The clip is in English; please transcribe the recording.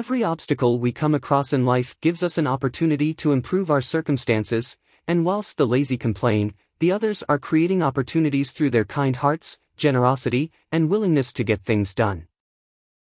Every obstacle we come across in life gives us an opportunity to improve our circumstances, and whilst the lazy complain, the others are creating opportunities through their kind hearts, generosity, and willingness to get things done.